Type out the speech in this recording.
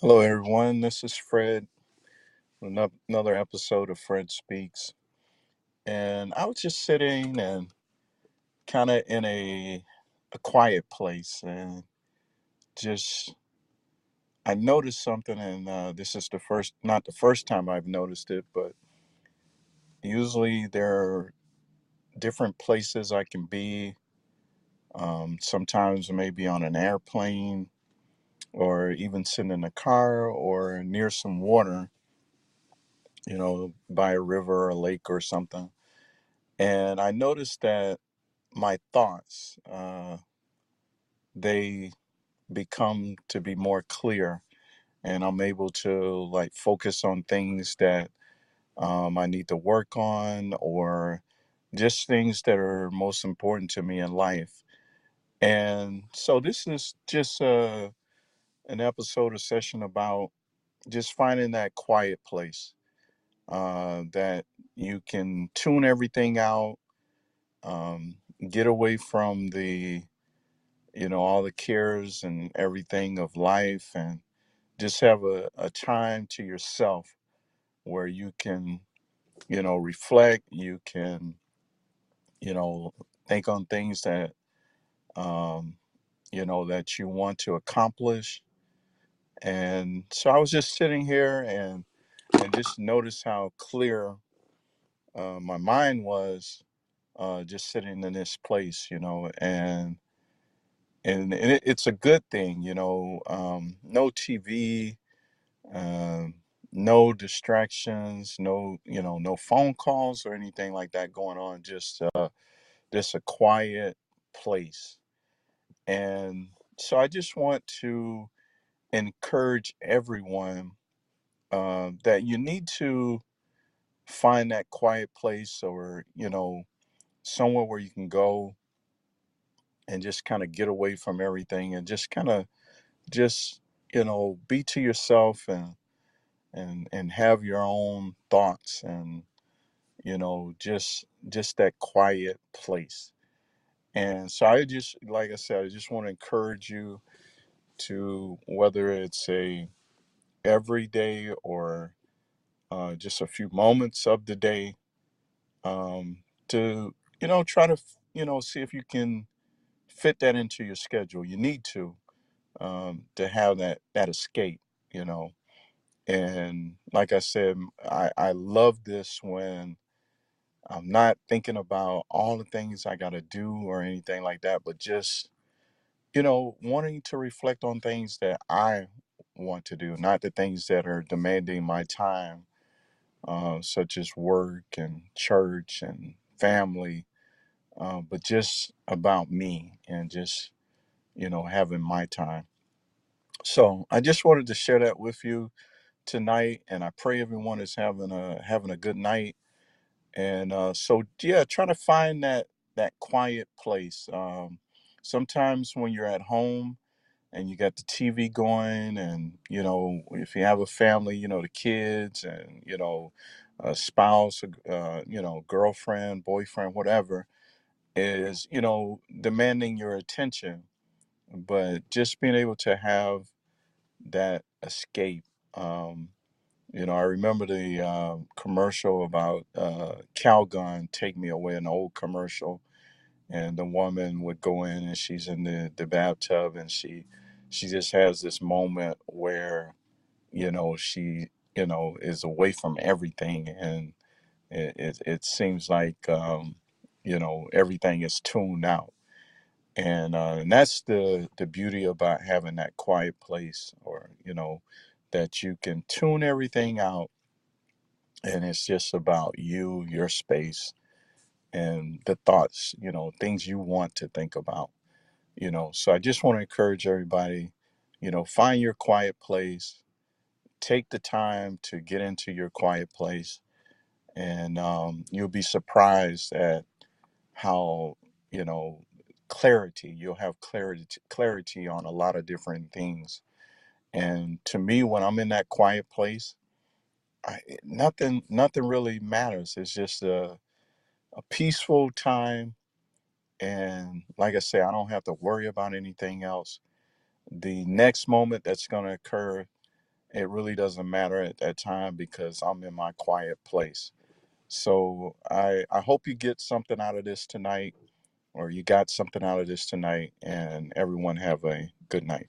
Hello, everyone. This is Fred. ano- Another episode of Fred Speaks, and I was just sitting and kind of in a a quiet place, and just I noticed something, and uh, this is the first, not the first time I've noticed it, but usually there are different places I can be. Um, sometimes maybe on an airplane, or even sitting in a car, or near some water, you know, by a river or a lake or something. And I noticed that my thoughts uh, they become to be more clear and i'm able to like focus on things that um, i need to work on or just things that are most important to me in life and so this is just uh, an episode or session about just finding that quiet place uh, that you can tune everything out um, get away from the you know, all the cares and everything of life and just have a, a time to yourself where you can, you know, reflect, you can, you know, think on things that, um, you know, that you want to accomplish. And so I was just sitting here and, and just noticed how clear uh, my mind was uh, just sitting in this place, you know, and, and, and it, it's a good thing, you know, um, no TV, um, no distractions no you know no phone calls or anything like that going on just uh just a quiet place. And so i just want to encourage everyone uh, that you need to find that quiet place or you know somewhere where you can go and just kind of get away from everything and just kind of just you know be to yourself and and and have your own thoughts and you know just just that quiet place. And so i just like i said i just want to encourage you to whether it's a every day or uh, just a few moments of the day um, to you know try to you know see if you can fit that into your schedule. You need to um, to have that that escape you know? And like i said i i love this when I'm not thinking about all the things I got to do or anything like that, but just, you know, wanting to reflect on things that I want to do, not the things that are demanding my time, uh, such as work and church and family, uh, but just about me and just, you know, having my time. So I just wanted to share that with you tonight, and I pray everyone is having a having a good night and uh, so yeah trying to find that that quiet place um, sometimes when you're at home and you got the tv going and you know if you have a family you know the kids and you know a spouse uh, you know girlfriend boyfriend whatever is you know demanding your attention but just being able to have that escape um, you know, I remember the uh, commercial about uh, Calgon, Take Me Away, an old commercial. And the woman would go in and she's in the, the bathtub and she she just has this moment where, you know, she, you know, is away from everything. And it, it, it seems like, um, you know, everything is tuned out. And, uh, and that's the, the beauty about having that quiet place or, you know, that you can tune everything out and it's just about you, your space, and the thoughts, you know, things you want to think about, you know. So I just want to encourage everybody, you know, find your quiet place, take the time to get into your quiet place, and um, you'll be surprised at how, you know, clarity you'll have clarity clarity on a lot of different things and to me when i'm in that quiet place I, nothing nothing really matters it's just uh a peaceful time and like i say i don't have to worry about anything else the next moment that's going to occur it really doesn't matter at that time because I'm in my quiet place. So I I hope you get something out of this tonight or you got something out of this tonight and everyone have a good night.